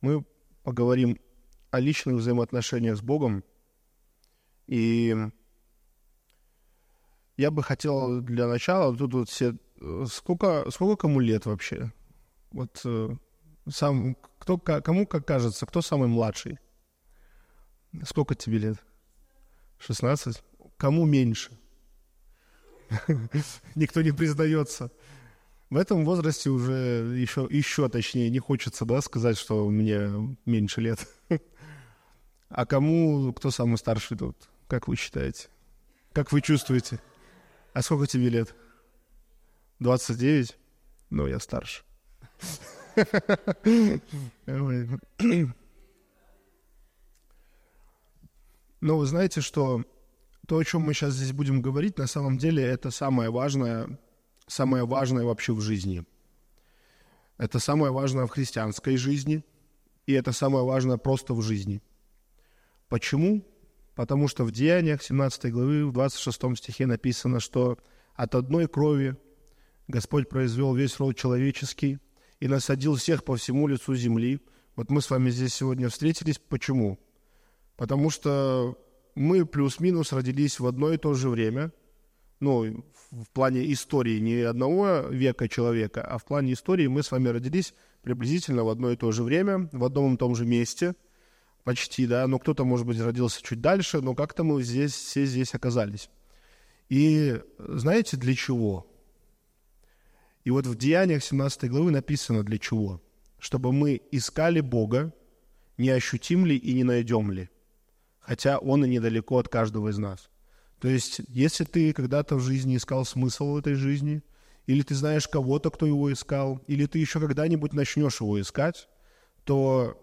мы поговорим о личных взаимоотношениях с Богом. И я бы хотел для начала, тут вот все... Сколько, сколько кому лет вообще? Вот э, сам, кто, кому как кажется, кто самый младший? Сколько тебе лет? 16? Кому меньше? Никто не признается. В этом возрасте уже еще, еще точнее не хочется, да, сказать, что мне меньше лет. А кому, кто самый старший тут? Как вы считаете? Как вы чувствуете? А сколько тебе лет? 29? Ну, я старше. Но вы знаете, что то, о чем мы сейчас здесь будем говорить, на самом деле это самое важное, самое важное вообще в жизни. Это самое важное в христианской жизни, и это самое важное просто в жизни. Почему? Потому что в Деяниях 17 главы, в 26 стихе написано, что от одной крови Господь произвел весь род человеческий и насадил всех по всему лицу земли. Вот мы с вами здесь сегодня встретились. Почему? Потому что мы плюс-минус родились в одно и то же время, ну, в плане истории не одного века человека, а в плане истории мы с вами родились приблизительно в одно и то же время, в одном и том же месте, почти, да, но кто-то, может быть, родился чуть дальше, но как-то мы здесь, все здесь оказались. И знаете, для чего? И вот в Деяниях 17 главы написано для чего? Чтобы мы искали Бога, не ощутим ли и не найдем ли – хотя он и недалеко от каждого из нас. То есть, если ты когда-то в жизни искал смысл этой жизни, или ты знаешь кого-то, кто его искал, или ты еще когда-нибудь начнешь его искать, то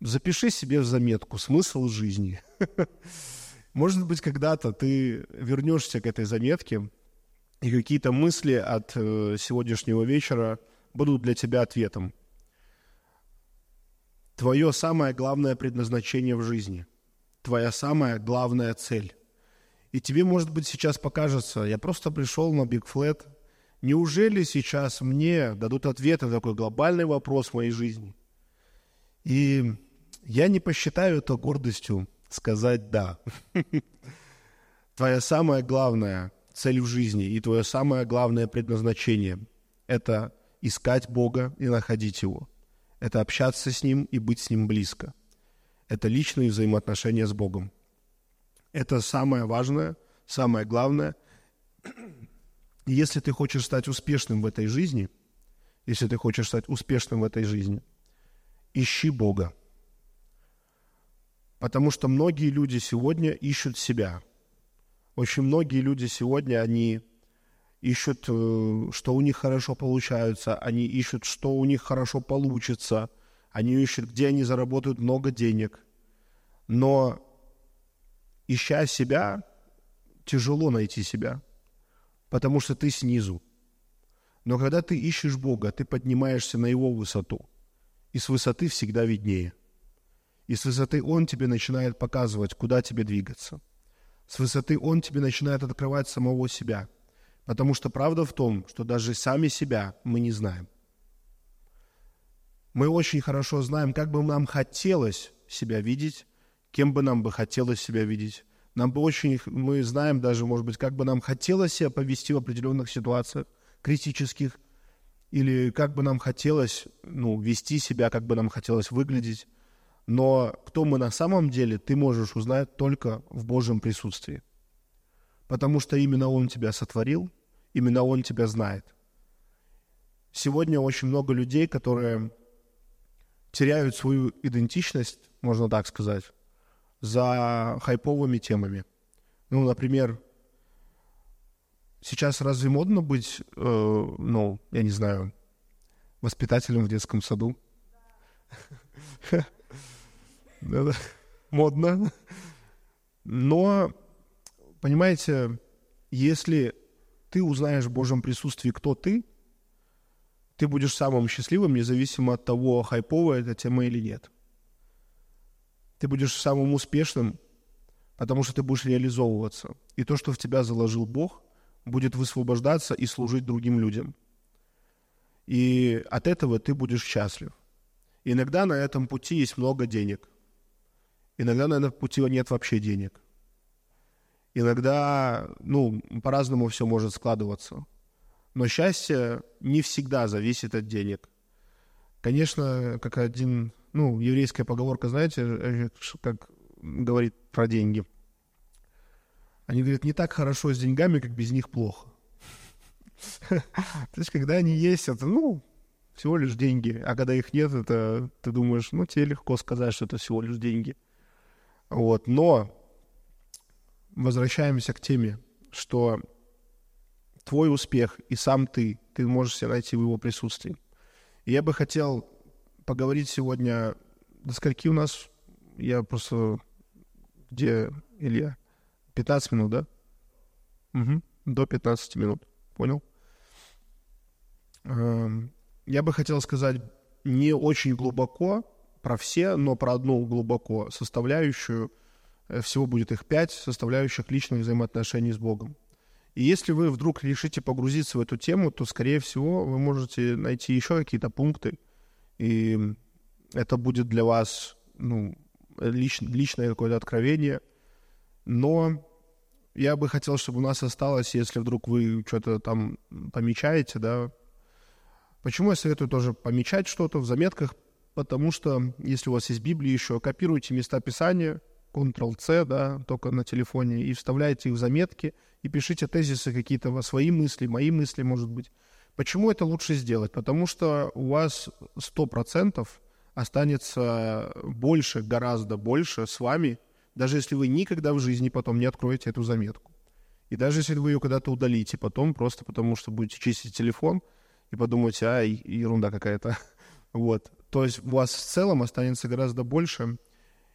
запиши себе в заметку смысл жизни. Может быть, когда-то ты вернешься к этой заметке, и какие-то мысли от э, сегодняшнего вечера будут для тебя ответом. Твое самое главное предназначение в жизни твоя самая главная цель. И тебе, может быть, сейчас покажется, я просто пришел на Big Flat, неужели сейчас мне дадут ответ на такой глобальный вопрос в моей жизни? И я не посчитаю это гордостью сказать «да». Твоя самая главная цель в жизни и твое самое главное предназначение – это искать Бога и находить Его. Это общаться с Ним и быть с Ним близко это личные взаимоотношения с Богом. Это самое важное, самое главное. если ты хочешь стать успешным в этой жизни, если ты хочешь стать успешным в этой жизни, ищи Бога. Потому что многие люди сегодня ищут себя. Очень многие люди сегодня, они ищут, э, что у них хорошо получается, они ищут, что у них хорошо получится – они ищут, где они заработают много денег. Но ища себя, тяжело найти себя, потому что ты снизу. Но когда ты ищешь Бога, ты поднимаешься на Его высоту. И с высоты всегда виднее. И с высоты Он тебе начинает показывать, куда тебе двигаться. С высоты Он тебе начинает открывать самого себя. Потому что правда в том, что даже сами себя мы не знаем – мы очень хорошо знаем, как бы нам хотелось себя видеть, кем бы нам бы хотелось себя видеть. Нам бы очень, мы знаем даже, может быть, как бы нам хотелось себя повести в определенных ситуациях критических, или как бы нам хотелось ну, вести себя, как бы нам хотелось выглядеть. Но кто мы на самом деле, ты можешь узнать только в Божьем присутствии. Потому что именно Он тебя сотворил, именно Он тебя знает. Сегодня очень много людей, которые теряют свою идентичность, можно так сказать, за хайповыми темами. Ну, например, сейчас разве модно быть, э, ну, я не знаю, воспитателем в детском саду? Модно. Но, понимаете, если ты узнаешь в Божьем присутствии, кто ты, ты будешь самым счастливым, независимо от того, хайповая эта тема или нет. Ты будешь самым успешным, потому что ты будешь реализовываться. И то, что в тебя заложил Бог, будет высвобождаться и служить другим людям. И от этого ты будешь счастлив. Иногда на этом пути есть много денег. Иногда на этом пути нет вообще денег. Иногда, ну, по-разному все может складываться. Но счастье не всегда зависит от денег. Конечно, как один, ну, еврейская поговорка, знаете, э, как говорит про деньги. Они говорят, не так хорошо с деньгами, как без них плохо. То есть, когда они есть, это, ну, всего лишь деньги. А когда их нет, это ты думаешь, ну, тебе легко сказать, что это всего лишь деньги. Вот, но возвращаемся к теме, что твой успех и сам ты, ты можешь себя найти в его присутствии. Я бы хотел поговорить сегодня, до скольки у нас, я просто, где Илья? 15 минут, да? Угу, до 15 минут, понял? Эм, я бы хотел сказать не очень глубоко про все, но про одну глубоко составляющую, э, всего будет их пять, составляющих личных взаимоотношений с Богом. И если вы вдруг решите погрузиться в эту тему, то, скорее всего, вы можете найти еще какие-то пункты, и это будет для вас ну, лич, личное какое-то откровение. Но я бы хотел, чтобы у нас осталось, если вдруг вы что-то там помечаете, да, Почему я советую тоже помечать что-то в заметках? Потому что, если у вас есть Библия еще, копируйте места Писания, Ctrl-C, да, только на телефоне, и вставляйте их в заметки, и пишите тезисы какие-то, свои мысли, мои мысли, может быть. Почему это лучше сделать? Потому что у вас 100% останется больше, гораздо больше с вами, даже если вы никогда в жизни потом не откроете эту заметку. И даже если вы ее когда-то удалите потом, просто потому что будете чистить телефон – и подумать, а, ерунда какая-то. Вот. То есть у вас в целом останется гораздо больше.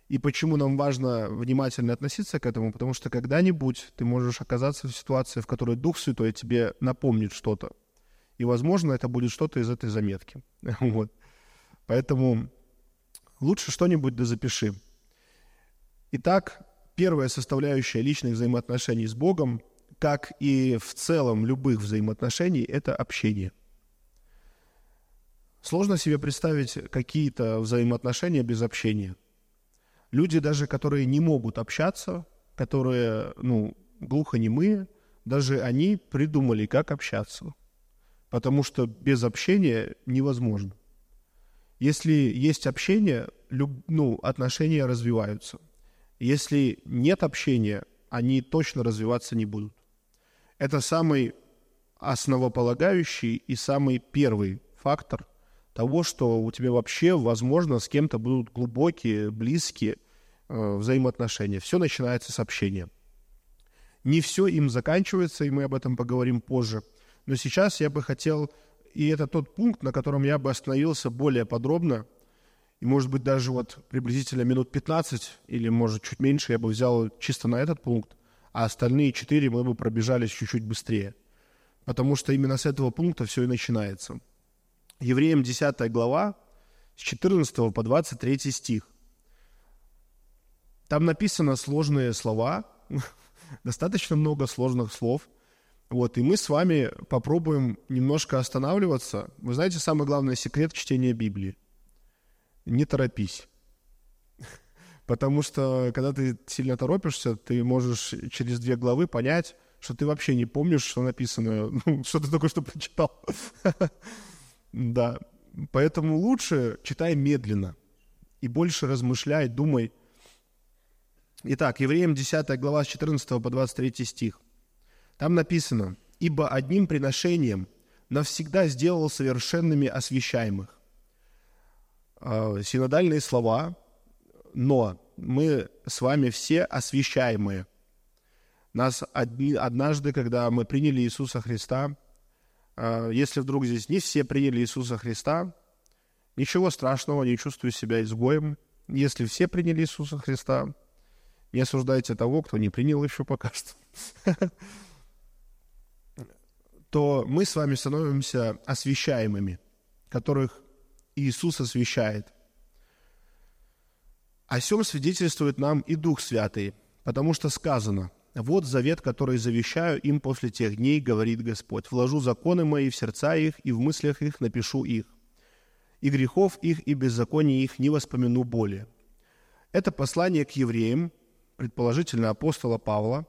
И почему нам важно внимательно относиться к этому? Потому что когда-нибудь ты можешь оказаться в ситуации, в которой Дух Святой тебе напомнит что-то. И, возможно, это будет что-то из этой заметки. Вот. Поэтому лучше что-нибудь да запиши. Итак, первая составляющая личных взаимоотношений с Богом, как и в целом любых взаимоотношений, это общение – Сложно себе представить какие-то взаимоотношения без общения. Люди даже, которые не могут общаться, которые, ну, глухонемые, даже они придумали, как общаться. Потому что без общения невозможно. Если есть общение, люб, ну, отношения развиваются. Если нет общения, они точно развиваться не будут. Это самый основополагающий и самый первый фактор – того, что у тебя вообще, возможно, с кем-то будут глубокие, близкие взаимоотношения. Все начинается с общения. Не все им заканчивается, и мы об этом поговорим позже. Но сейчас я бы хотел, и это тот пункт, на котором я бы остановился более подробно, и, может быть, даже вот приблизительно минут 15 или, может, чуть меньше я бы взял чисто на этот пункт, а остальные четыре мы бы пробежались чуть-чуть быстрее. Потому что именно с этого пункта все и начинается – Евреям 10 глава, с 14 по 23 стих. Там написано сложные слова, достаточно много сложных слов. Вот, и мы с вами попробуем немножко останавливаться. Вы знаете, самый главный секрет чтения Библии? Не торопись. Потому что, когда ты сильно торопишься, ты можешь через две главы понять, что ты вообще не помнишь, что написано, ну, что ты только что прочитал. Да, поэтому лучше читай медленно и больше размышляй, думай. Итак, Евреям 10 глава с 14 по 23 стих. Там написано, «Ибо одним приношением навсегда сделал совершенными освящаемых». А, синодальные слова, но мы с вами все освящаемые. Нас одни, однажды, когда мы приняли Иисуса Христа, а, если вдруг здесь не все приняли Иисуса Христа, ничего страшного, не чувствую себя изгоем. Если все приняли Иисуса Христа, не осуждайте того, кто не принял еще пока что, то мы с вами становимся освящаемыми, которых Иисус освящает. О сем свидетельствует нам и Дух Святый, потому что сказано – вот завет, который завещаю им после тех дней, говорит Господь. Вложу законы мои в сердца их, и в мыслях их напишу их. и грехов их и беззаконий их не воспомяну более». Это послание к евреям, предположительно апостола Павла,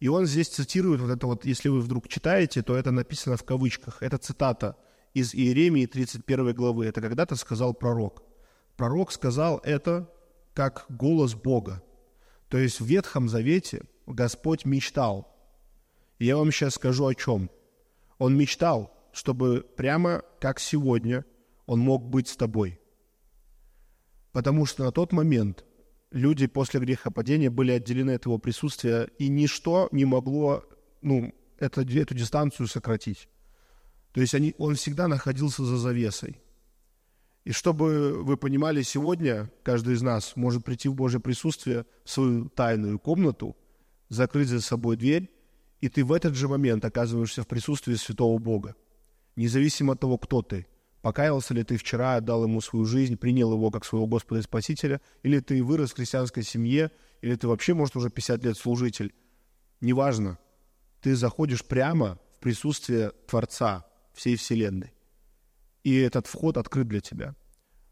и он здесь цитирует вот это вот, если вы вдруг читаете, то это написано в кавычках. Это цитата из Иеремии 31 главы. Это когда-то сказал пророк. Пророк сказал это как голос Бога. То есть в Ветхом Завете Господь мечтал. Я вам сейчас скажу о чем. Он мечтал, чтобы прямо как сегодня он мог быть с тобой. Потому что на тот момент люди после грехопадения были отделены от его присутствия, и ничто не могло ну, это, эту дистанцию сократить. То есть они, он всегда находился за завесой. И чтобы вы понимали, сегодня каждый из нас может прийти в Божье присутствие в свою тайную комнату, закрыть за собой дверь, и ты в этот же момент оказываешься в присутствии святого Бога. Независимо от того, кто ты. Покаялся ли ты вчера, отдал ему свою жизнь, принял его как своего Господа и Спасителя, или ты вырос в христианской семье, или ты вообще, может, уже 50 лет служитель. Неважно. Ты заходишь прямо в присутствие Творца всей Вселенной. И этот вход открыт для тебя.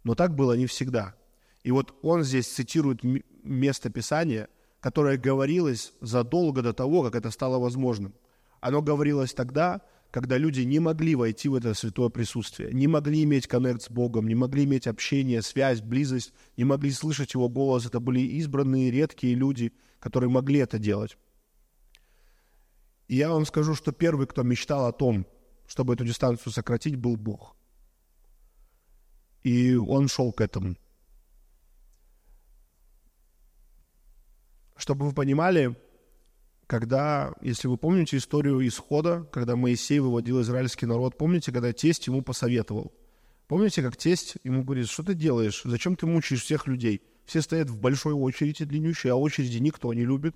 Но так было не всегда. И вот он здесь цитирует место Писания, которое говорилось задолго до того, как это стало возможным. Оно говорилось тогда, когда люди не могли войти в это святое присутствие, не могли иметь коннект с Богом, не могли иметь общение, связь, близость, не могли слышать Его голос. Это были избранные, редкие люди, которые могли это делать. И я вам скажу, что первый, кто мечтал о том, чтобы эту дистанцию сократить, был Бог. И он шел к этому. Чтобы вы понимали, когда, если вы помните историю исхода, когда Моисей выводил израильский народ, помните, когда тесть ему посоветовал? Помните, как тесть ему говорит, что ты делаешь, зачем ты мучаешь всех людей? Все стоят в большой очереди длиннющей, а очереди никто не любит.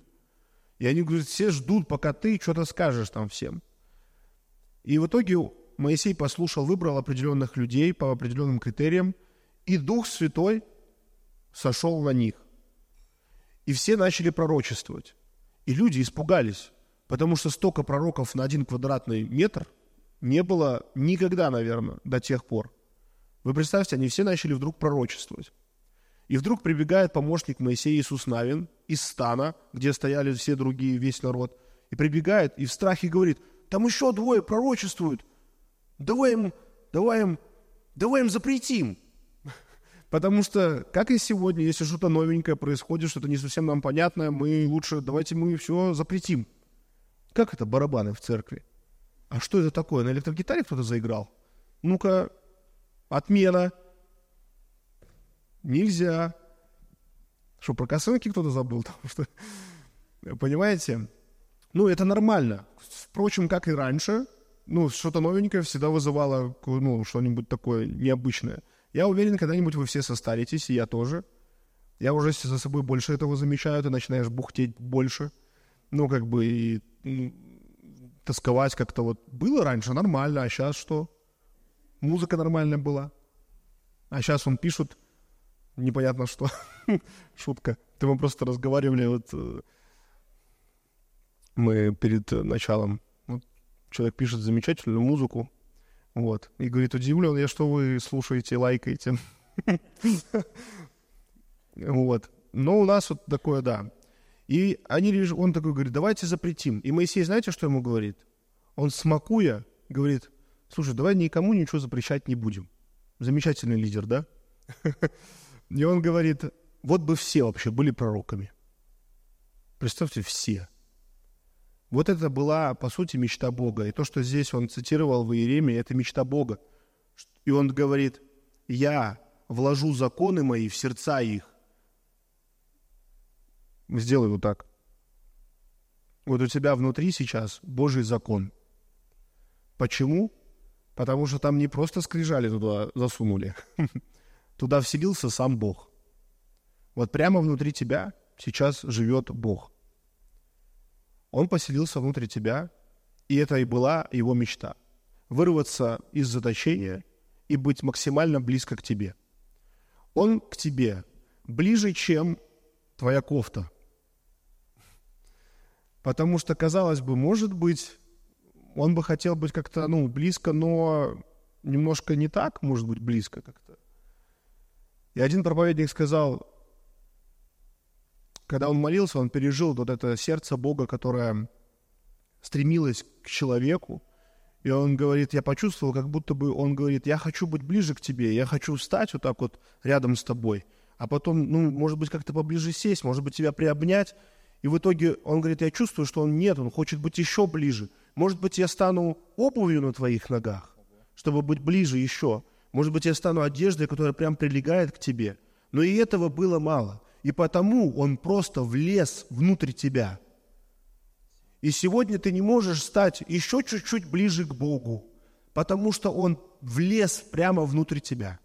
И они говорят, все ждут, пока ты что-то скажешь там всем. И в итоге Моисей послушал, выбрал определенных людей по определенным критериям, и Дух Святой сошел на них. И все начали пророчествовать. И люди испугались, потому что столько пророков на один квадратный метр не было никогда, наверное, до тех пор. Вы представьте, они все начали вдруг пророчествовать. И вдруг прибегает помощник Моисея Иисус Навин из стана, где стояли все другие, весь народ, и прибегает и в страхе говорит, там еще двое пророчествуют, давай им, давай им, давай им запретим. Потому что, как и сегодня, если что-то новенькое происходит, что-то не совсем нам понятное, мы лучше давайте мы все запретим. Как это барабаны в церкви? А что это такое? На электрогитаре кто-то заиграл? Ну-ка, отмена. Нельзя. Что, про косынки кто-то забыл? Потому что, понимаете? Ну, это нормально. Впрочем, как и раньше, ну, что-то новенькое всегда вызывало, ну, что-нибудь такое необычное. Я уверен, когда-нибудь вы все состаритесь, и я тоже. Я уже за собой больше этого замечаю, ты начинаешь бухтеть больше. Ну, как бы, и ну, тосковать как-то вот. Было раньше нормально, а сейчас что? Музыка нормальная была. А сейчас он пишут непонятно что. Шутка. Ты мы просто разговаривали вот... Э, мы перед началом... Вот, человек пишет замечательную музыку, вот. И говорит, удивлен я, что вы слушаете, лайкаете. Вот. Но у нас вот такое, да. И они, он такой говорит, давайте запретим. И Моисей, знаете, что ему говорит? Он, смакуя, говорит, слушай, давай никому ничего запрещать не будем. Замечательный лидер, да? И он говорит, вот бы все вообще были пророками. Представьте, все. Вот это была, по сути, мечта Бога. И то, что здесь он цитировал в Иеремии, это мечта Бога. И он говорит, я вложу законы мои в сердца их. Сделай вот так. Вот у тебя внутри сейчас Божий закон. Почему? Потому что там не просто скрижали туда засунули. Туда вселился сам Бог. Вот прямо внутри тебя сейчас живет Бог. Он поселился внутри тебя, и это и была его мечта. Вырваться из заточения и быть максимально близко к тебе. Он к тебе ближе, чем твоя кофта. Потому что, казалось бы, может быть, он бы хотел быть как-то, ну, близко, но немножко не так, может быть, близко как-то. И один проповедник сказал, когда он молился, он пережил вот это сердце Бога, которое стремилось к человеку, и он говорит, я почувствовал, как будто бы он говорит, я хочу быть ближе к тебе, я хочу встать вот так вот рядом с тобой, а потом, ну, может быть, как-то поближе сесть, может быть, тебя приобнять. И в итоге он говорит, я чувствую, что он нет, он хочет быть еще ближе. Может быть, я стану обувью на твоих ногах, чтобы быть ближе еще. Может быть, я стану одеждой, которая прям прилегает к тебе. Но и этого было мало. И потому он просто влез внутрь тебя – и сегодня ты не можешь стать еще чуть-чуть ближе к Богу, потому что Он влез прямо внутрь тебя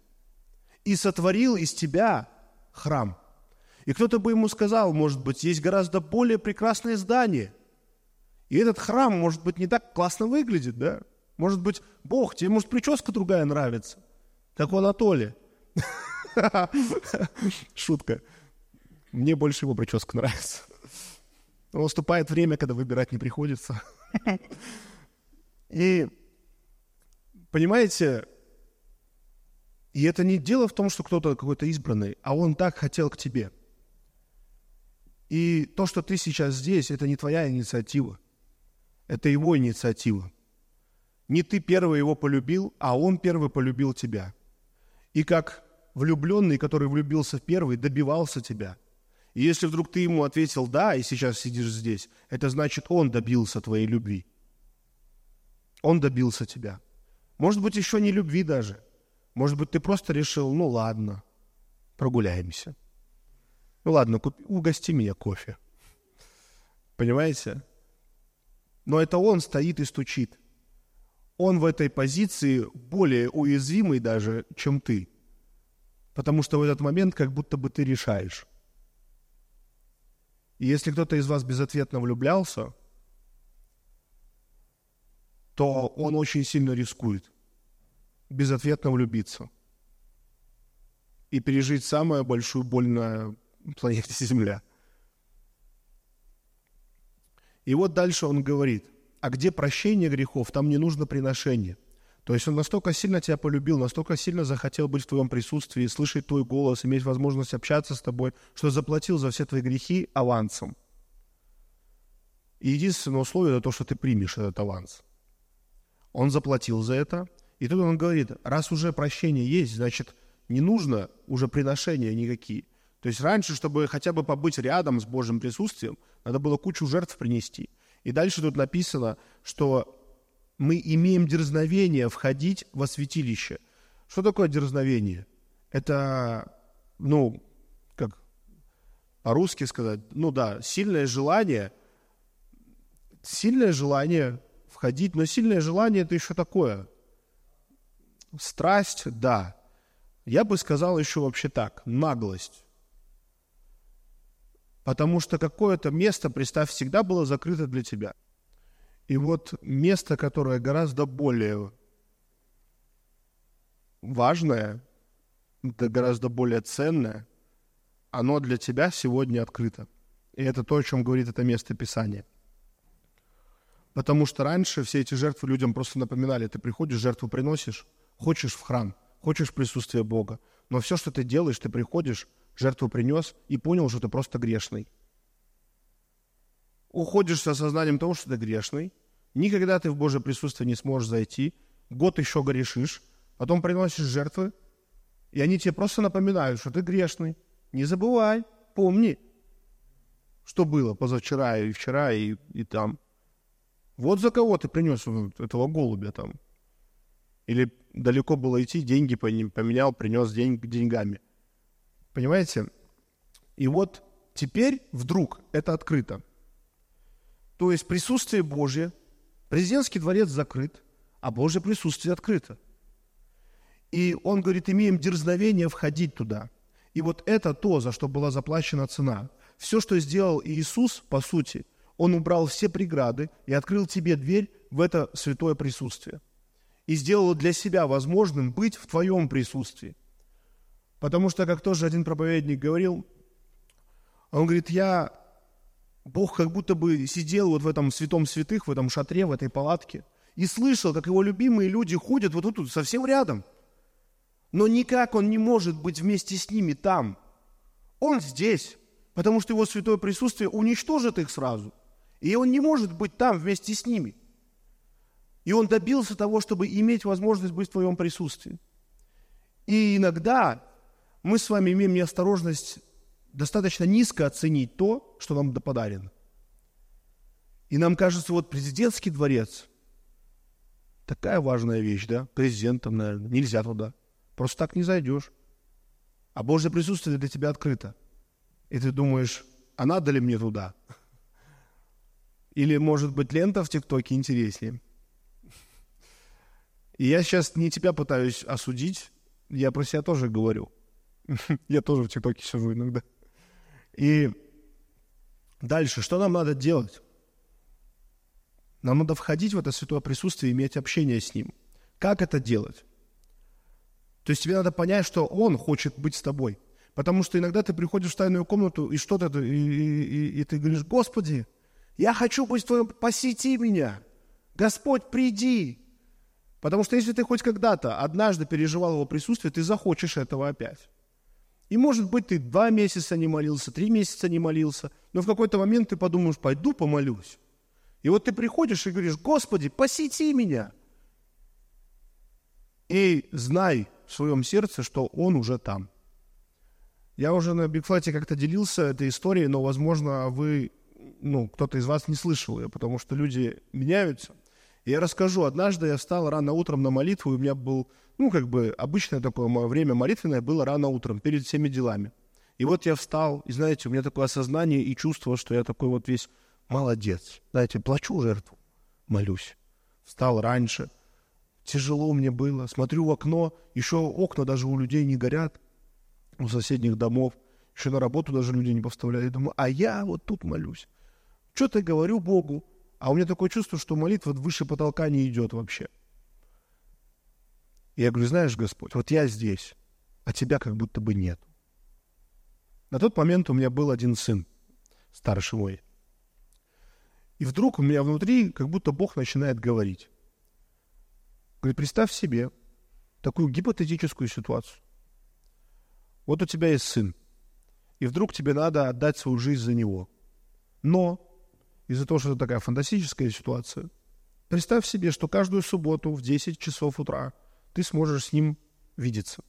и сотворил из тебя храм. И кто-то бы ему сказал, может быть, есть гораздо более прекрасное здание. И этот храм, может быть, не так классно выглядит, да? Может быть, Бог, тебе, может, прическа другая нравится, как у Анатолия. Шутка. Мне больше его прическа нравится. Но наступает время, когда выбирать не приходится. И, понимаете, и это не дело в том, что кто-то какой-то избранный, а он так хотел к тебе. И то, что ты сейчас здесь, это не твоя инициатива. Это его инициатива. Не ты первый его полюбил, а он первый полюбил тебя. И как влюбленный, который влюбился в первый, добивался тебя – и если вдруг ты ему ответил «да» и сейчас сидишь здесь, это значит, он добился твоей любви. Он добился тебя. Может быть, еще не любви даже. Может быть, ты просто решил, ну ладно, прогуляемся. Ну ладно, купи, угости меня кофе. Понимаете? Но это он стоит и стучит. Он в этой позиции более уязвимый даже, чем ты. Потому что в этот момент как будто бы ты решаешь. И если кто-то из вас безответно влюблялся, то он очень сильно рискует безответно влюбиться и пережить самую большую боль на планете Земля. И вот дальше он говорит, а где прощение грехов, там не нужно приношение – то есть он настолько сильно тебя полюбил, настолько сильно захотел быть в твоем присутствии, слышать твой голос, иметь возможность общаться с тобой, что заплатил за все твои грехи авансом. И единственное условие – это то, что ты примешь этот аванс. Он заплатил за это, и тут он говорит, раз уже прощение есть, значит, не нужно уже приношения никакие. То есть раньше, чтобы хотя бы побыть рядом с Божьим присутствием, надо было кучу жертв принести. И дальше тут написано, что мы имеем дерзновение входить во святилище. Что такое дерзновение? Это, ну, как по-русски сказать, ну да, сильное желание, сильное желание входить, но сильное желание это еще такое. Страсть, да. Я бы сказал еще вообще так, наглость. Потому что какое-то место, представь, всегда было закрыто для тебя – и вот место, которое гораздо более важное, это гораздо более ценное, оно для тебя сегодня открыто. И это то, о чем говорит это место Писания. Потому что раньше все эти жертвы людям просто напоминали, ты приходишь, жертву приносишь, хочешь в храм, хочешь присутствие Бога, но все, что ты делаешь, ты приходишь, жертву принес и понял, что ты просто грешный уходишь с осознанием того, что ты грешный, никогда ты в Божье присутствие не сможешь зайти, год еще грешишь, потом приносишь жертвы, и они тебе просто напоминают, что ты грешный. Не забывай, помни, что было позавчера и вчера и, и там. Вот за кого ты принес этого голубя там. Или далеко было идти, деньги поменял, принес деньги деньгами. Понимаете? И вот теперь вдруг это открыто. То есть присутствие Божье, президентский дворец закрыт, а Божье присутствие открыто. И он говорит, имеем дерзновение входить туда. И вот это то, за что была заплачена цена. Все, что сделал Иисус, по сути, он убрал все преграды и открыл тебе дверь в это святое присутствие. И сделал для себя возможным быть в твоем присутствии. Потому что, как тоже один проповедник говорил, он говорит, я Бог как будто бы сидел вот в этом святом святых, в этом шатре, в этой палатке, и слышал, как его любимые люди ходят вот тут, совсем рядом. Но никак он не может быть вместе с ними там. Он здесь, потому что его святое присутствие уничтожит их сразу. И он не может быть там вместе с ними. И он добился того, чтобы иметь возможность быть в твоем присутствии. И иногда мы с вами имеем неосторожность достаточно низко оценить то, что нам подарено. И нам кажется, вот президентский дворец, такая важная вещь, да, президентом, наверное, нельзя туда. Просто так не зайдешь. А Божье присутствие для тебя открыто. И ты думаешь, а надо ли мне туда? Или, может быть, лента в ТикТоке интереснее? И я сейчас не тебя пытаюсь осудить, я про себя тоже говорю. Я тоже в ТикТоке сижу иногда. И дальше, что нам надо делать? Нам надо входить в это святое присутствие и иметь общение с Ним. Как это делать? То есть тебе надо понять, что Он хочет быть с тобой. Потому что иногда ты приходишь в тайную комнату, и что-то, и, и, и, ты говоришь, Господи, я хочу быть твоим, посети меня. Господь, приди. Потому что если ты хоть когда-то однажды переживал его присутствие, ты захочешь этого опять. И может быть ты два месяца не молился, три месяца не молился, но в какой-то момент ты подумаешь, пойду помолюсь. И вот ты приходишь и говоришь, Господи, посети меня. И знай в своем сердце, что Он уже там. Я уже на Бигфлате как-то делился этой историей, но, возможно, вы, ну, кто-то из вас не слышал ее, потому что люди меняются. Я расскажу, однажды я встал рано утром на молитву, и у меня был, ну, как бы, обычное такое время молитвенное было рано утром, перед всеми делами. И вот я встал, и, знаете, у меня такое осознание и чувство, что я такой вот весь молодец. Знаете, плачу жертву, молюсь. Встал раньше, тяжело мне было, смотрю в окно, еще окна даже у людей не горят, у соседних домов, еще на работу даже люди не поставляют. думаю, а я вот тут молюсь. Что-то говорю Богу, а у меня такое чувство, что молитва выше потолка не идет вообще. И я говорю, знаешь, Господь, вот я здесь, а тебя как будто бы нет. На тот момент у меня был один сын, старший мой. И вдруг у меня внутри как будто Бог начинает говорить. Говорит, представь себе такую гипотетическую ситуацию. Вот у тебя есть сын, и вдруг тебе надо отдать свою жизнь за него. Но из-за того, что это такая фантастическая ситуация, представь себе, что каждую субботу в 10 часов утра ты сможешь с ним видеться.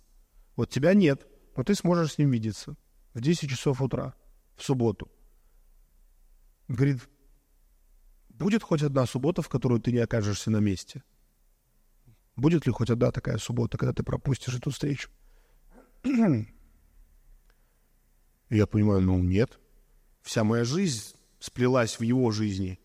Вот тебя нет, но ты сможешь с ним видеться в 10 часов утра в субботу. Говорит, будет хоть одна суббота, в которую ты не окажешься на месте? Будет ли хоть одна такая суббота, когда ты пропустишь эту встречу? я понимаю, ну нет. Вся моя жизнь сплелась в его жизни.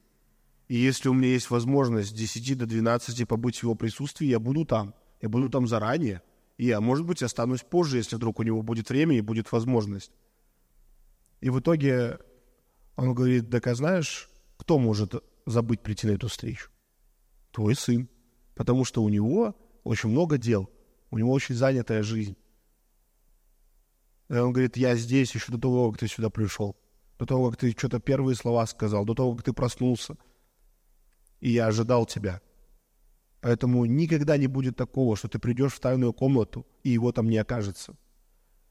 И если у меня есть возможность с 10 до 12 побыть в его присутствии, я буду там. Я буду там заранее. И я, может быть, останусь позже, если вдруг у него будет время и будет возможность. И в итоге он говорит, так а знаешь, кто может забыть прийти на эту встречу? Твой сын. Потому что у него очень много дел. У него очень занятая жизнь. И он говорит, я здесь еще до того, как ты сюда пришел до того, как ты что-то первые слова сказал, до того, как ты проснулся. И я ожидал тебя. Поэтому никогда не будет такого, что ты придешь в тайную комнату, и его там не окажется.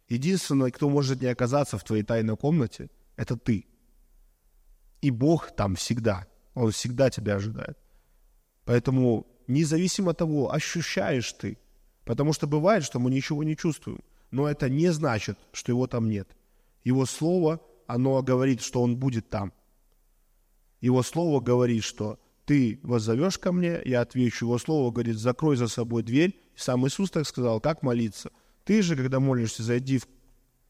Единственное, кто может не оказаться в твоей тайной комнате, это ты. И Бог там всегда. Он всегда тебя ожидает. Поэтому независимо от того, ощущаешь ты, потому что бывает, что мы ничего не чувствуем, но это не значит, что его там нет. Его слово – оно говорит, что Он будет там. Его Слово говорит, что ты воззовешь ко мне, я отвечу. Его Слово говорит, закрой за собой дверь. Сам Иисус так сказал, как молиться. Ты же, когда молишься, зайди в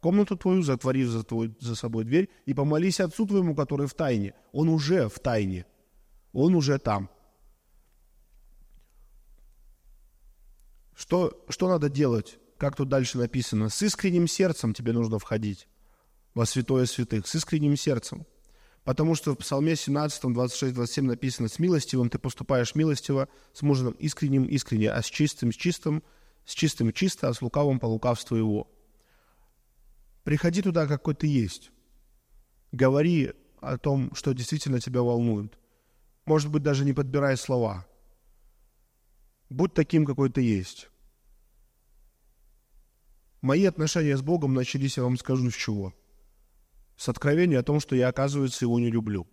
комнату твою, затвори за, твой, за собой дверь и помолись Отцу твоему, который в тайне. Он уже в тайне. Он уже там. Что, что надо делать? Как тут дальше написано? С искренним сердцем тебе нужно входить во святое святых с искренним сердцем. Потому что в Псалме 17, 26, 27 написано, с милостивым ты поступаешь милостиво, с мужем искренним искренне, а с чистым с чистым, с чистым чисто, а с лукавым по лукавству его. Приходи туда, какой ты есть. Говори о том, что действительно тебя волнует. Может быть, даже не подбирая слова. Будь таким, какой ты есть. Мои отношения с Богом начались, я вам скажу, с чего. С откровения о том, что я, оказывается, его не люблю.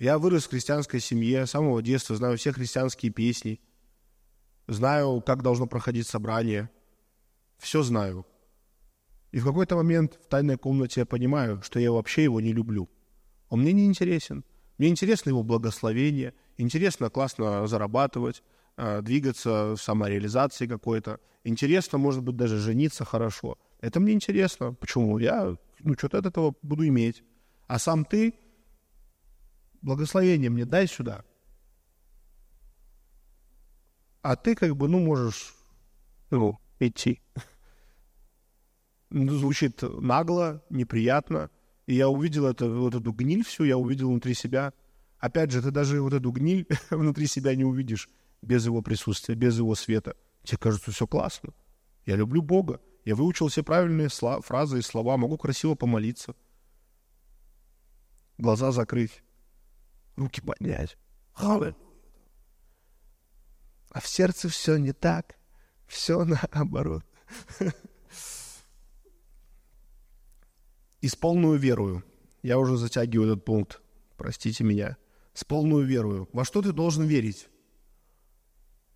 Я вырос в христианской семье, с самого детства знаю все христианские песни, знаю, как должно проходить собрание, все знаю. И в какой-то момент в тайной комнате я понимаю, что я вообще его не люблю. Он мне не интересен. Мне интересно его благословение, интересно классно зарабатывать, э, двигаться в самореализации какой-то. Интересно, может быть, даже жениться хорошо. Это мне интересно. Почему? Я ну, что-то от этого буду иметь. А сам ты благословение мне дай сюда. А ты как бы, ну, можешь, ну, идти. Ну, звучит нагло, неприятно. И я увидел это, вот эту гниль всю, я увидел внутри себя. Опять же, ты даже вот эту гниль внутри себя не увидишь без его присутствия, без его света. Тебе кажется, все классно. Я люблю Бога. Я выучил все правильные слова, фразы и слова, могу красиво помолиться. Глаза закрыть, руки поднять. А в сердце все не так, все наоборот. И с полную верою, я уже затягиваю этот пункт, простите меня, с полную верою. Во что ты должен верить?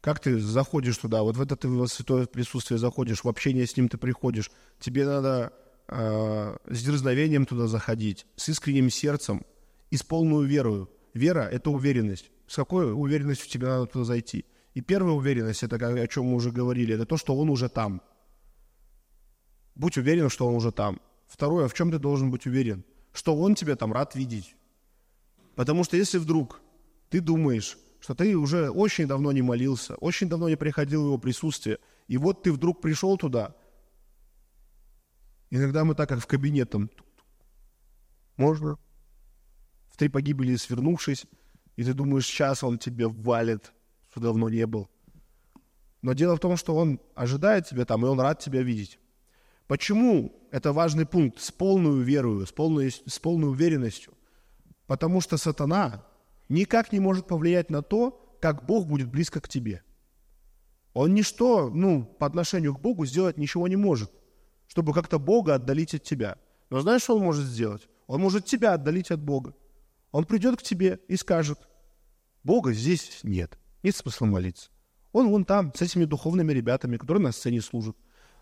Как ты заходишь туда, вот в это ты в святое присутствие заходишь, в общение с ним ты приходишь, тебе надо э, с дерзновением туда заходить, с искренним сердцем и с полную верою. Вера – это уверенность. С какой уверенностью тебе надо туда зайти? И первая уверенность – это, о чем мы уже говорили, это то, что он уже там. Будь уверен, что он уже там. Второе, в чем ты должен быть уверен? Что он тебя там рад видеть. Потому что если вдруг ты думаешь, что ты уже очень давно не молился, очень давно не приходил в его присутствие, и вот ты вдруг пришел туда, иногда мы так, как в кабинет, там, можно, в три погибели свернувшись, и ты думаешь, сейчас он тебе валит, что давно не был. Но дело в том, что он ожидает тебя там, и он рад тебя видеть. Почему это важный пункт с полной верою, с полной, с полной уверенностью? Потому что сатана никак не может повлиять на то, как Бог будет близко к тебе. Он ничто, ну, по отношению к Богу сделать ничего не может, чтобы как-то Бога отдалить от тебя. Но знаешь, что он может сделать? Он может тебя отдалить от Бога. Он придет к тебе и скажет, Бога здесь нет, нет смысла молиться. Он вон там, с этими духовными ребятами, которые на сцене служат.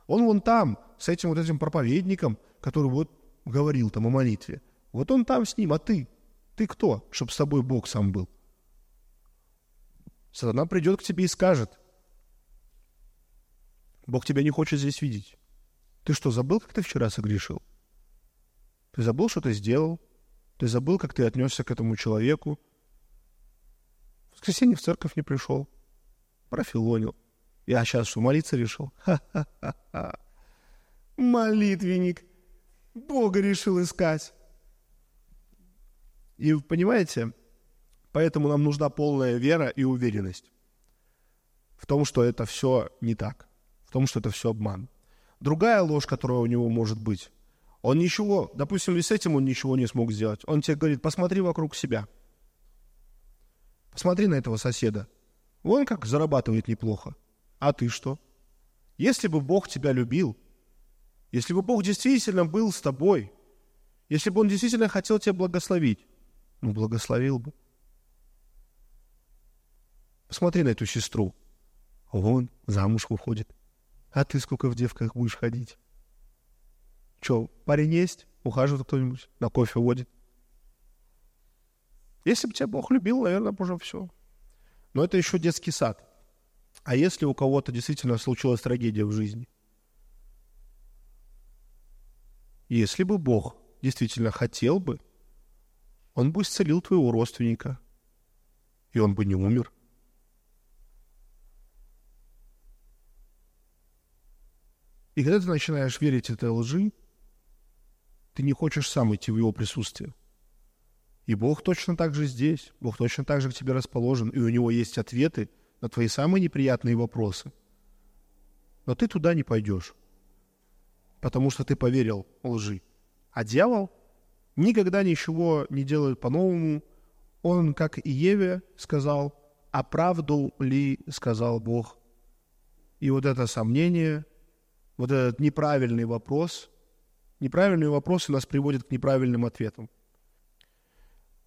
Он вон там, с этим вот этим проповедником, который вот говорил там о молитве. Вот он там с ним, а ты? Ты кто, чтобы с тобой Бог сам был? Сатана придет к тебе и скажет, Бог тебя не хочет здесь видеть. Ты что, забыл, как ты вчера согрешил? Ты забыл, что ты сделал? Ты забыл, как ты отнесся к этому человеку? В воскресенье в церковь не пришел. Профилонил. Я сейчас что, молиться решил? Ха-ха-ха-ха. Молитвенник. Бога решил искать. И понимаете, поэтому нам нужна полная вера и уверенность в том, что это все не так, в том, что это все обман. Другая ложь, которая у него может быть, он ничего, допустим, и с этим он ничего не смог сделать. Он тебе говорит, посмотри вокруг себя. Посмотри на этого соседа. Он как зарабатывает неплохо. А ты что? Если бы Бог тебя любил, если бы Бог действительно был с тобой, если бы Он действительно хотел тебя благословить, ну, благословил бы. Посмотри на эту сестру. Вон, замуж выходит. А ты сколько в девках будешь ходить? Че, парень есть? Ухаживает кто-нибудь? На кофе водит? Если бы тебя Бог любил, наверное, уже все. Но это еще детский сад. А если у кого-то действительно случилась трагедия в жизни? Если бы Бог действительно хотел бы, Он бы исцелил твоего родственника, и он бы не умер. И когда ты начинаешь верить этой лжи, ты не хочешь сам идти в его присутствие. И Бог точно так же здесь, Бог точно так же к тебе расположен, и у него есть ответы на твои самые неприятные вопросы. Но ты туда не пойдешь, потому что ты поверил лжи. А дьявол никогда ничего не делает по-новому. Он, как и Еве, сказал, а правду ли сказал Бог? И вот это сомнение, вот этот неправильный вопрос, неправильные вопросы нас приводят к неправильным ответам.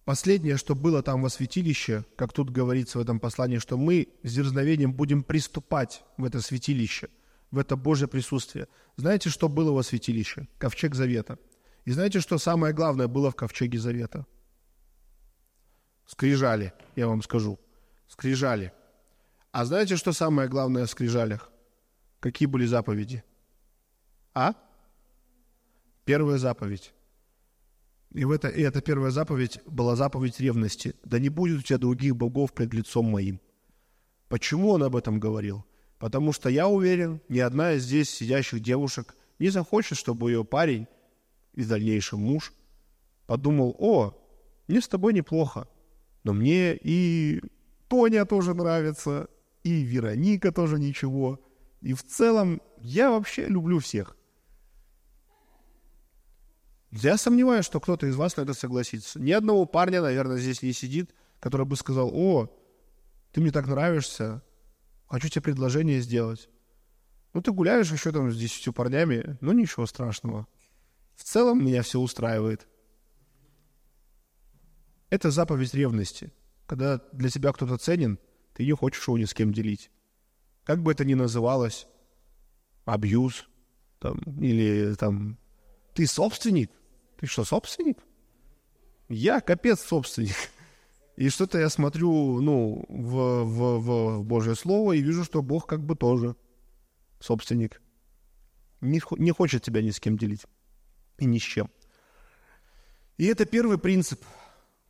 Последнее, что было там во святилище, как тут говорится в этом послании, что мы с дерзновением будем приступать в это святилище, в это Божье присутствие. Знаете, что было во святилище? Ковчег Завета. И знаете, что самое главное было в Ковчеге Завета? Скрижали, я вам скажу. Скрижали. А знаете, что самое главное в скрижалях? Какие были заповеди? А? Первая заповедь. И, в это, и эта первая заповедь была заповедь ревности. «Да не будет у тебя других богов пред лицом моим». Почему он об этом говорил? Потому что я уверен, ни одна из здесь сидящих девушек не захочет, чтобы ее парень и дальнейший муж подумал, о, мне с тобой неплохо, но мне и Тоня тоже нравится, и Вероника тоже ничего. И в целом я вообще люблю всех. Я сомневаюсь, что кто-то из вас на это согласится. Ни одного парня, наверное, здесь не сидит, который бы сказал, о, ты мне так нравишься, хочу тебе предложение сделать. Ну, ты гуляешь еще там с десятью парнями, ну, ничего страшного. В целом меня все устраивает. Это заповедь ревности. Когда для тебя кто-то ценен, ты не хочешь его ни с кем делить. Как бы это ни называлось, абьюз, там, или там, ты собственник, ты что, собственник? Я капец собственник. И что-то я смотрю, ну, в, в, в Божье Слово и вижу, что Бог как бы тоже собственник. Не, не хочет тебя ни с кем делить. И ни с чем. И это первый принцип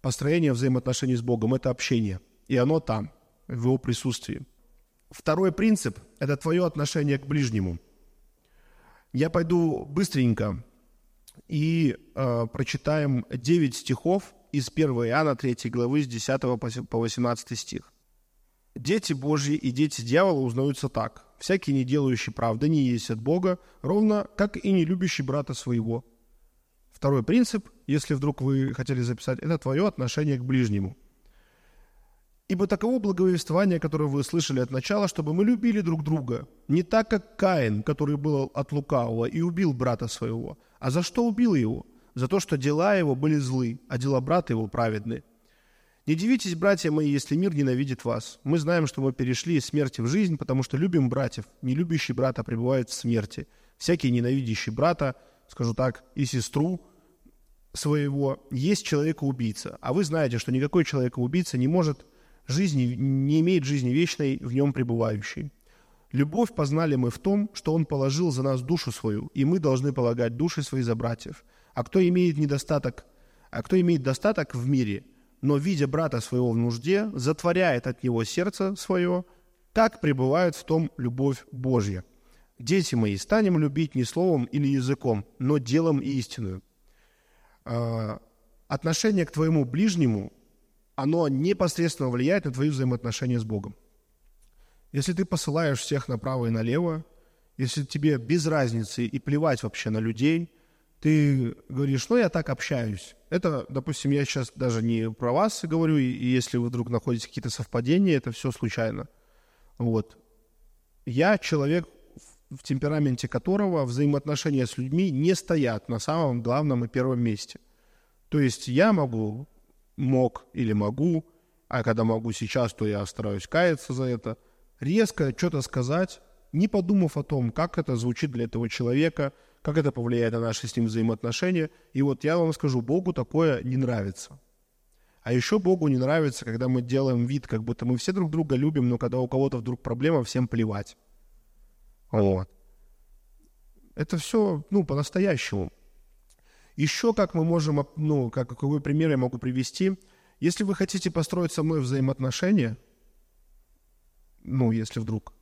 построения взаимоотношений с Богом. Это общение. И оно там, в его присутствии. Второй принцип – это твое отношение к ближнему. Я пойду быстренько и э, прочитаем 9 стихов из 1 Иоанна 3 главы с 10 по 18 стих. «Дети Божьи и дети дьявола узнаются так. Всякий, не делающий правды, не есть от Бога, ровно как и не любящий брата своего». Второй принцип, если вдруг вы хотели записать, это твое отношение к ближнему – Ибо таково благовествование, которое вы слышали от начала, чтобы мы любили друг друга, не так, как Каин, который был от лукавого и убил брата своего. А за что убил его? За то, что дела его были злы, а дела брата его праведны. Не дивитесь, братья мои, если мир ненавидит вас. Мы знаем, что мы перешли из смерти в жизнь, потому что любим братьев. Не любящий брата пребывает в смерти. Всякий ненавидящий брата, скажу так, и сестру своего, есть человека-убийца. А вы знаете, что никакой человека-убийца не может жизни, не имеет жизни вечной в нем пребывающей. Любовь познали мы в том, что Он положил за нас душу свою, и мы должны полагать души свои за братьев. А кто имеет недостаток, а кто имеет достаток в мире, но, видя брата своего в нужде, затворяет от него сердце свое, так пребывает в том любовь Божья. Дети мои, станем любить не словом или языком, но делом и истинную. А, отношение к твоему ближнему оно непосредственно влияет на твои взаимоотношения с Богом. Если ты посылаешь всех направо и налево, если тебе без разницы и плевать вообще на людей, ты говоришь, ну, я так общаюсь. Это, допустим, я сейчас даже не про вас говорю, и если вы вдруг находите какие-то совпадения, это все случайно. Вот. Я человек, в темпераменте которого взаимоотношения с людьми не стоят на самом главном и первом месте. То есть я могу мог или могу, а когда могу сейчас, то я стараюсь каяться за это, резко что-то сказать, не подумав о том, как это звучит для этого человека, как это повлияет на наши с ним взаимоотношения. И вот я вам скажу, Богу такое не нравится. А еще Богу не нравится, когда мы делаем вид, как будто мы все друг друга любим, но когда у кого-то вдруг проблема, всем плевать. Вот. Это все, ну, по-настоящему. Еще как мы можем, ну, как, какой пример я могу привести. Если вы хотите построить со мной взаимоотношения, ну, если вдруг,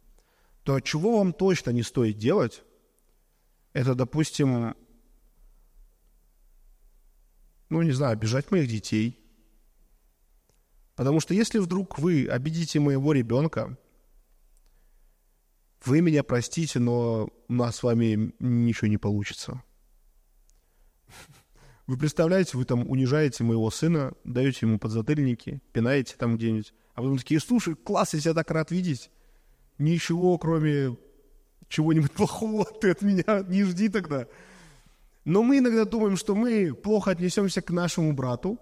то чего вам точно не стоит делать, это, допустим, ну, не знаю, обижать моих детей. Потому что если вдруг вы обидите моего ребенка, вы меня простите, но у нас с вами ничего не получится. Вы представляете, вы там унижаете моего сына, даете ему подзатыльники, пинаете там где-нибудь, а потом такие, слушай, класс, я тебя так рад видеть. Ничего, кроме чего-нибудь плохого ты от меня не жди тогда. Но мы иногда думаем, что мы плохо отнесемся к нашему брату,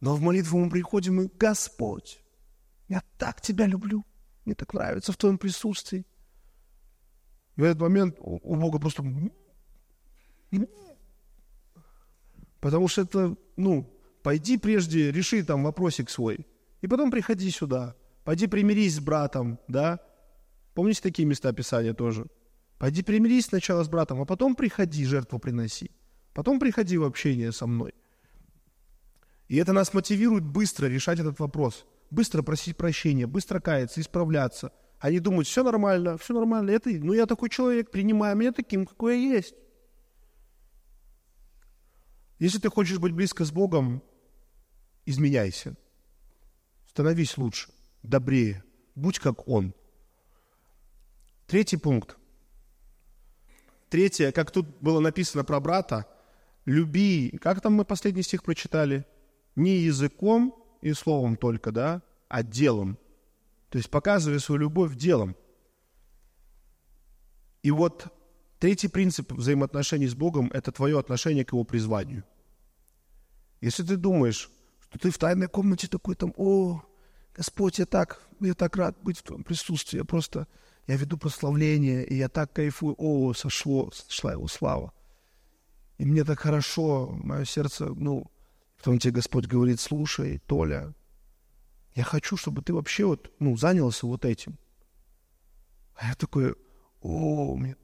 но в молитву мы приходим и «Господь, я так тебя люблю, мне так нравится в твоем присутствии». И в этот момент у Бога просто... Потому что это, ну, пойди прежде, реши там вопросик свой, и потом приходи сюда. Пойди примирись с братом, да? Помните такие места Писания тоже? Пойди примирись сначала с братом, а потом приходи, жертву приноси. Потом приходи в общение со мной. И это нас мотивирует быстро решать этот вопрос. Быстро просить прощения, быстро каяться, исправляться. Они думают, все нормально, все нормально. Это, ну, я такой человек, принимай меня таким, какой я есть. Если ты хочешь быть близко с Богом, изменяйся. Становись лучше, добрее. Будь как Он. Третий пункт. Третье, как тут было написано про брата, люби, как там мы последний стих прочитали? Не языком и словом только, да, а делом. То есть показывай свою любовь делом. И вот третий принцип взаимоотношений с Богом – это твое отношение к Его призванию. Если ты думаешь, что ты в тайной комнате такой там, о, Господь, я так, я так рад быть в твоем присутствии, я просто я веду прославление, и я так кайфую, о, сошло, сошла его слава. И мне так хорошо, мое сердце, ну, потом тебе Господь говорит, слушай, Толя, я хочу, чтобы ты вообще вот, ну, занялся вот этим. А я такой, о, мне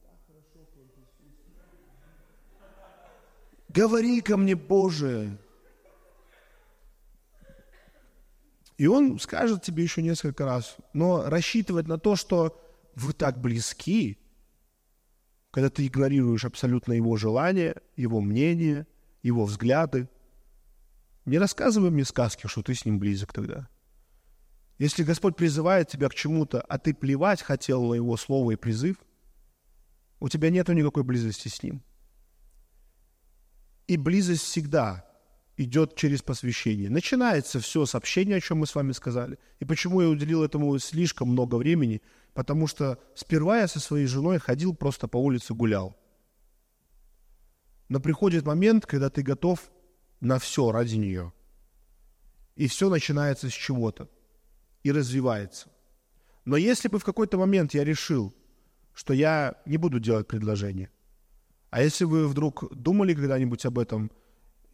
Говори ко мне, Боже. И он скажет тебе еще несколько раз. Но рассчитывать на то, что вы так близки, когда ты игнорируешь абсолютно его желания, его мнение, его взгляды. Не рассказывай мне сказки, что ты с ним близок тогда. Если Господь призывает тебя к чему-то, а ты плевать хотел на его слово и призыв, у тебя нет никакой близости с ним. И близость всегда идет через посвящение. Начинается все с общения, о чем мы с вами сказали. И почему я уделил этому слишком много времени – потому что сперва я со своей женой ходил просто по улице гулял. Но приходит момент, когда ты готов на все ради нее. И все начинается с чего-то и развивается. Но если бы в какой-то момент я решил, что я не буду делать предложение, а если вы вдруг думали когда-нибудь об этом,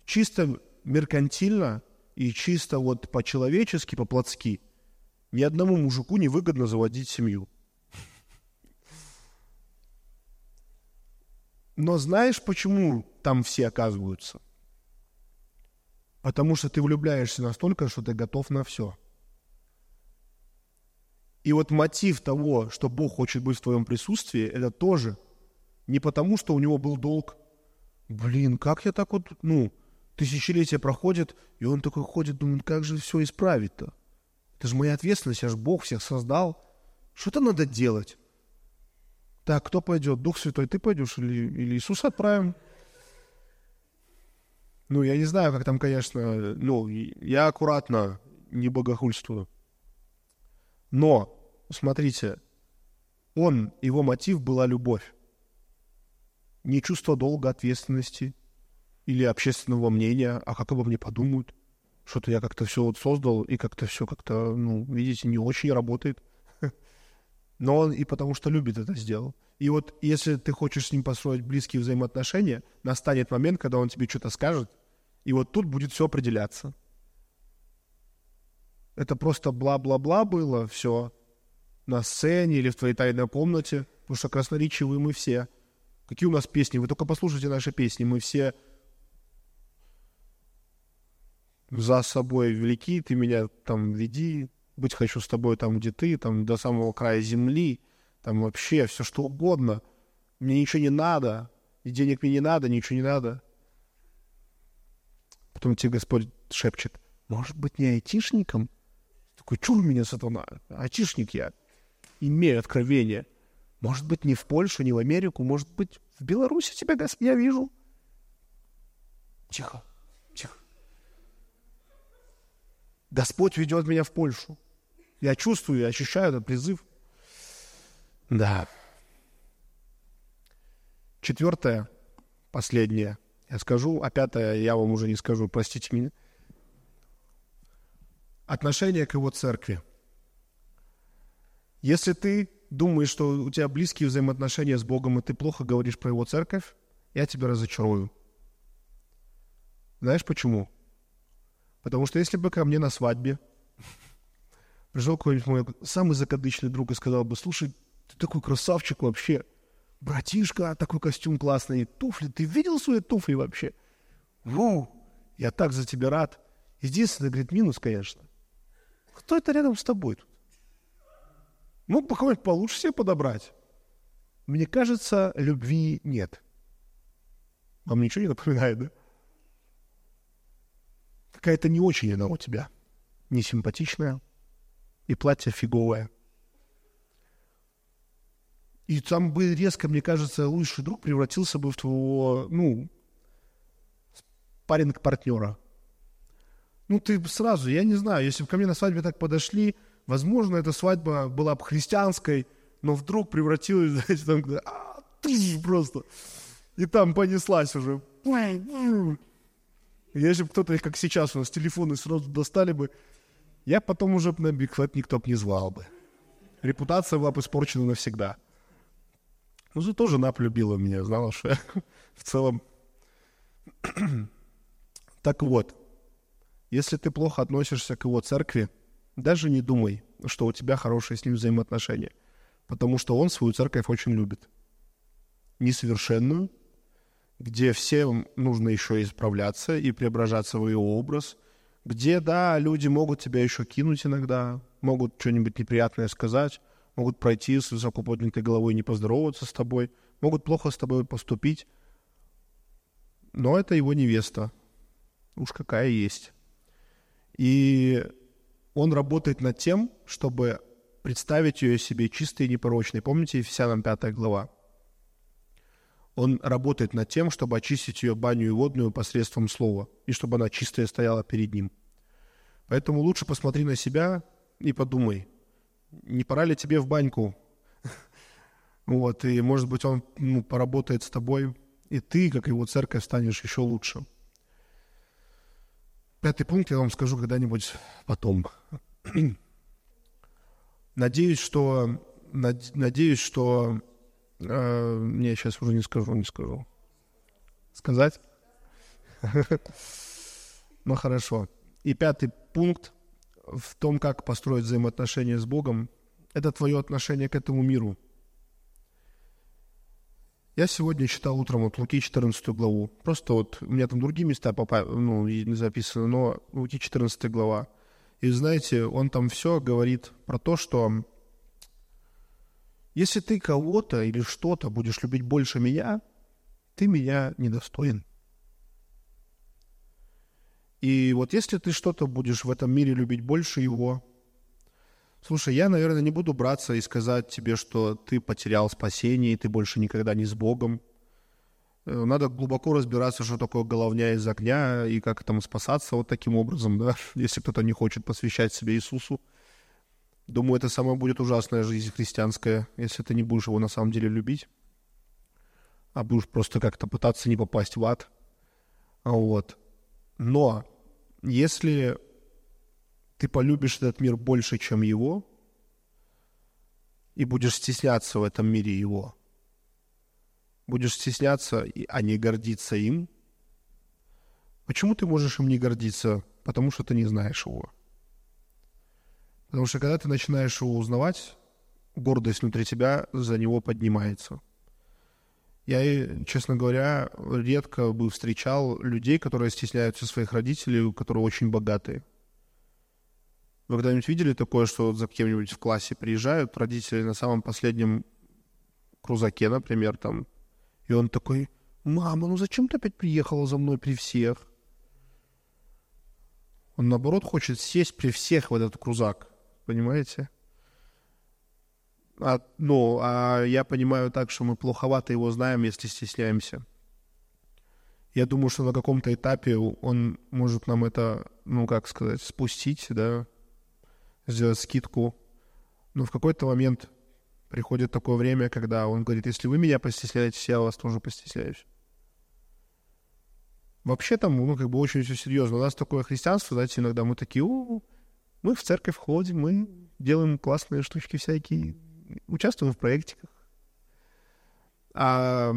чисто меркантильно и чисто вот по-человечески, по-плотски, ни одному мужику не выгодно заводить семью. Но знаешь, почему там все оказываются? Потому что ты влюбляешься настолько, что ты готов на все. И вот мотив того, что Бог хочет быть в твоем присутствии, это тоже не потому, что у него был долг. Блин, как я так вот, ну, тысячелетия проходит, и он такой ходит, думает, как же все исправить-то? Это же моя ответственность, я же Бог всех создал. Что-то надо делать. Так, кто пойдет? Дух Святой, ты пойдешь или, или Иисус отправим? Ну, я не знаю, как там, конечно, ну, я аккуратно не богохульствую. Но, смотрите, он, его мотив была любовь. Не чувство долга, ответственности или общественного мнения, а как обо мне подумают. Что-то я как-то все вот создал, и как-то все как-то, ну, видите, не очень работает но он и потому что любит это сделал. И вот если ты хочешь с ним построить близкие взаимоотношения, настанет момент, когда он тебе что-то скажет, и вот тут будет все определяться. Это просто бла-бла-бла было, все, на сцене или в твоей тайной комнате, потому что красноречивые мы все. Какие у нас песни? Вы только послушайте наши песни, мы все за собой велики, ты меня там веди, быть хочу с тобой там, где ты, там, до самого края земли, там вообще все что угодно. Мне ничего не надо, и денег мне не надо, ничего не надо. Потом тебе Господь шепчет, может быть, не айтишником? Такой, чур меня, сатана, айтишник я, имею откровение. Может быть, не в Польшу, не в Америку, может быть, в Беларуси тебя, я вижу. Тихо, тихо. Господь ведет меня в Польшу. Я чувствую, я ощущаю этот призыв. Да. Четвертое, последнее, я скажу, а пятое я вам уже не скажу, простите меня. Отношение к его церкви. Если ты думаешь, что у тебя близкие взаимоотношения с Богом, и ты плохо говоришь про его церковь, я тебя разочарую. Знаешь почему? Потому что если бы ко мне на свадьбе пришел какой-нибудь мой самый закадычный друг и сказал бы, слушай, ты такой красавчик вообще, братишка, такой костюм классный, туфли, ты видел свои туфли вообще? Ву, я так за тебя рад. Единственный, говорит, минус, конечно. Кто это рядом с тобой тут? Мог бы кого-нибудь получше себе подобрать. Мне кажется, любви нет. Вам ничего не напоминает, да? Какая-то не очень она у тебя. Не симпатичная. И платье фиговое. И там бы резко, мне кажется, лучший друг превратился бы в твоего, ну, парень-партнера. Ну, ты сразу, я не знаю, если бы ко мне на свадьбе так подошли, возможно, эта свадьба была бы христианской, но вдруг превратилась, знаете, там, а, просто, и там понеслась уже. Если бы кто-то, как сейчас у нас, телефоны сразу достали бы, я потом уже на Бигфэт никто бы не звал бы. Репутация была бы испорчена навсегда. Ну, зато жена полюбила меня, знала, что я в целом... так вот, если ты плохо относишься к его церкви, даже не думай, что у тебя хорошие с ним взаимоотношения, потому что он свою церковь очень любит. Несовершенную, где всем нужно еще исправляться и преображаться в его образ, где, да, люди могут тебя еще кинуть иногда, могут что-нибудь неприятное сказать, могут пройти с высоко поднятой головой и не поздороваться с тобой, могут плохо с тобой поступить, но это его невеста. Уж какая есть. И он работает над тем, чтобы представить ее себе чистой и непорочной. Помните Ефесянам 5 глава? Он работает над тем, чтобы очистить ее баню и водную посредством слова, и чтобы она чистая стояла перед ним. Поэтому лучше посмотри на себя и подумай, не пора ли тебе в баньку? Вот, и, может быть, он ну, поработает с тобой, и ты, как его церковь, станешь еще лучше. Пятый пункт я вам скажу когда-нибудь потом. Надеюсь, что... Надеюсь, что... Э, не, сейчас уже не скажу, не скажу. Сказать? Ну, хорошо. И пятый пункт в том, как построить взаимоотношения с Богом, это твое отношение к этому миру. Я сегодня читал утром вот Луки 14 главу. Просто вот у меня там другие места попа- ну, записаны, но Луки 14 глава. И знаете, он там все говорит про то, что если ты кого-то или что-то будешь любить больше меня, ты меня недостоин. И вот если ты что-то будешь в этом мире любить больше его, Слушай, я, наверное, не буду браться и сказать тебе, что ты потерял спасение, и ты больше никогда не с Богом. Э, надо глубоко разбираться, что такое головня из огня, и как этому спасаться вот таким образом, да, если кто-то не хочет посвящать себя Иисусу. Думаю, это самая будет ужасная жизнь христианская, если ты не будешь его на самом деле любить, а будешь просто как-то пытаться не попасть в ад. Вот. Но если ты полюбишь этот мир больше, чем его, и будешь стесняться в этом мире его, будешь стесняться, а не гордиться им, почему ты можешь им не гордиться? Потому что ты не знаешь его. Потому что когда ты начинаешь его узнавать, гордость внутри тебя за него поднимается. Я, честно говоря, редко бы встречал людей, которые стесняются своих родителей, которые очень богатые – вы когда-нибудь видели такое, что за кем-нибудь в классе приезжают родители на самом последнем крузаке, например, там, и он такой, мама, ну зачем ты опять приехала за мной при всех? Он, наоборот, хочет сесть при всех в этот крузак, понимаете? А, ну, а я понимаю так, что мы плоховато его знаем, если стесняемся. Я думаю, что на каком-то этапе он может нам это, ну, как сказать, спустить, да, сделать скидку. Но в какой-то момент приходит такое время, когда он говорит, если вы меня постесняетесь, я вас тоже постесняюсь. Вообще там, ну, как бы очень все серьезно. У нас такое христианство, знаете, иногда мы такие, у, мы в церковь ходим, мы делаем классные штучки всякие, участвуем в проектиках. А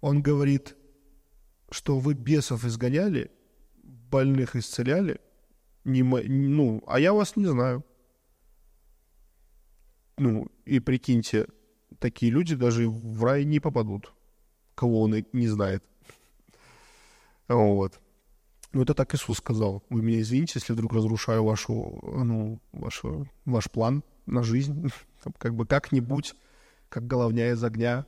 он говорит, что вы бесов изгоняли, больных исцеляли, не, ну, а я вас не знаю. Ну, и прикиньте, такие люди даже в рай не попадут, кого он не знает. Вот. Ну, это так Иисус сказал. Вы меня извините, если вдруг разрушаю вашу, ну, вашу, ваш план на жизнь. как бы как-нибудь, как головня из огня.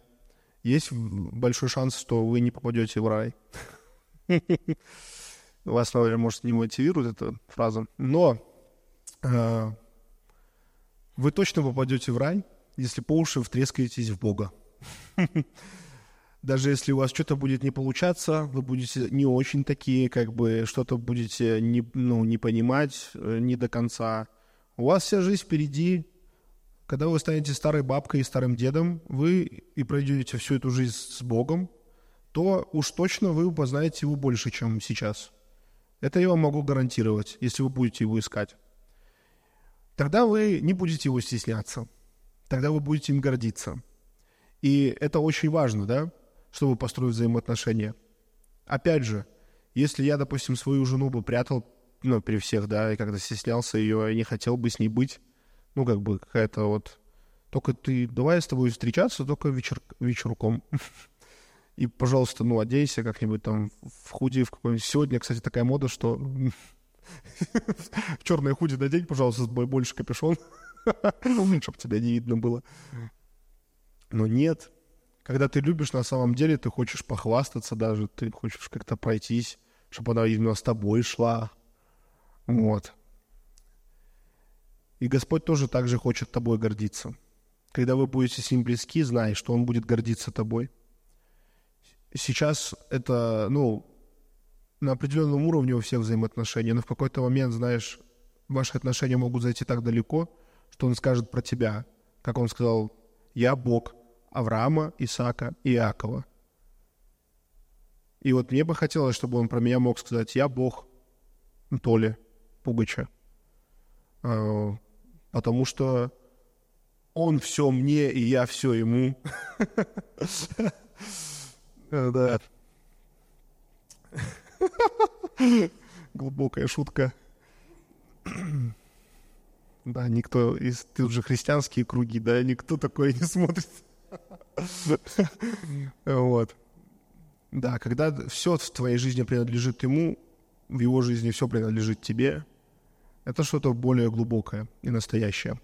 Есть большой шанс, что вы не попадете в рай. Вас, наверное, может, не мотивирует эта фраза. Но э, вы точно попадете в рай, если по уши втрескаетесь в Бога. Даже если у вас что-то будет не получаться, вы будете не очень такие, как бы что-то будете не, ну, не понимать э, не до конца. У вас вся жизнь впереди. Когда вы станете старой бабкой и старым дедом, вы и пройдете всю эту жизнь с Богом, то уж точно вы познаете его больше, чем сейчас. Это я вам могу гарантировать, если вы будете его искать. Тогда вы не будете его стесняться. Тогда вы будете им гордиться. И это очень важно, да? чтобы построить взаимоотношения. Опять же, если я, допустим, свою жену бы прятал, ну, при всех, да, и когда стеснялся ее, и не хотел бы с ней быть, ну, как бы какая-то вот... Только ты, давай с тобой встречаться только вечер, вечерком. И, пожалуйста, ну, одейся как-нибудь там в худи, в какой-нибудь... Сегодня, кстати, такая мода, что в черное худи надень, пожалуйста, с больше капюшон, чтобы тебя не видно было. Но нет, когда ты любишь на самом деле, ты хочешь похвастаться даже, ты хочешь как-то пройтись, чтобы она именно с тобой шла. Вот. И Господь тоже так же хочет тобой гордиться. Когда вы будете с Ним близки, знай, что Он будет гордиться тобой. Сейчас это, ну, на определенном уровне у всех взаимоотношений, но в какой-то момент, знаешь, ваши отношения могут зайти так далеко, что Он скажет про тебя, как Он сказал, «Я Бог, Авраама, Исаака и Иакова. И вот мне бы хотелось, чтобы он про меня мог сказать, я Бог Толи Пугача. А, потому что он все мне, и я все ему. Да. Глубокая шутка. Да, никто из... Тут же христианские круги, да, никто такое не смотрит. Вот. Да, когда все в твоей жизни принадлежит ему, в его жизни все принадлежит тебе, это что-то более глубокое и настоящее.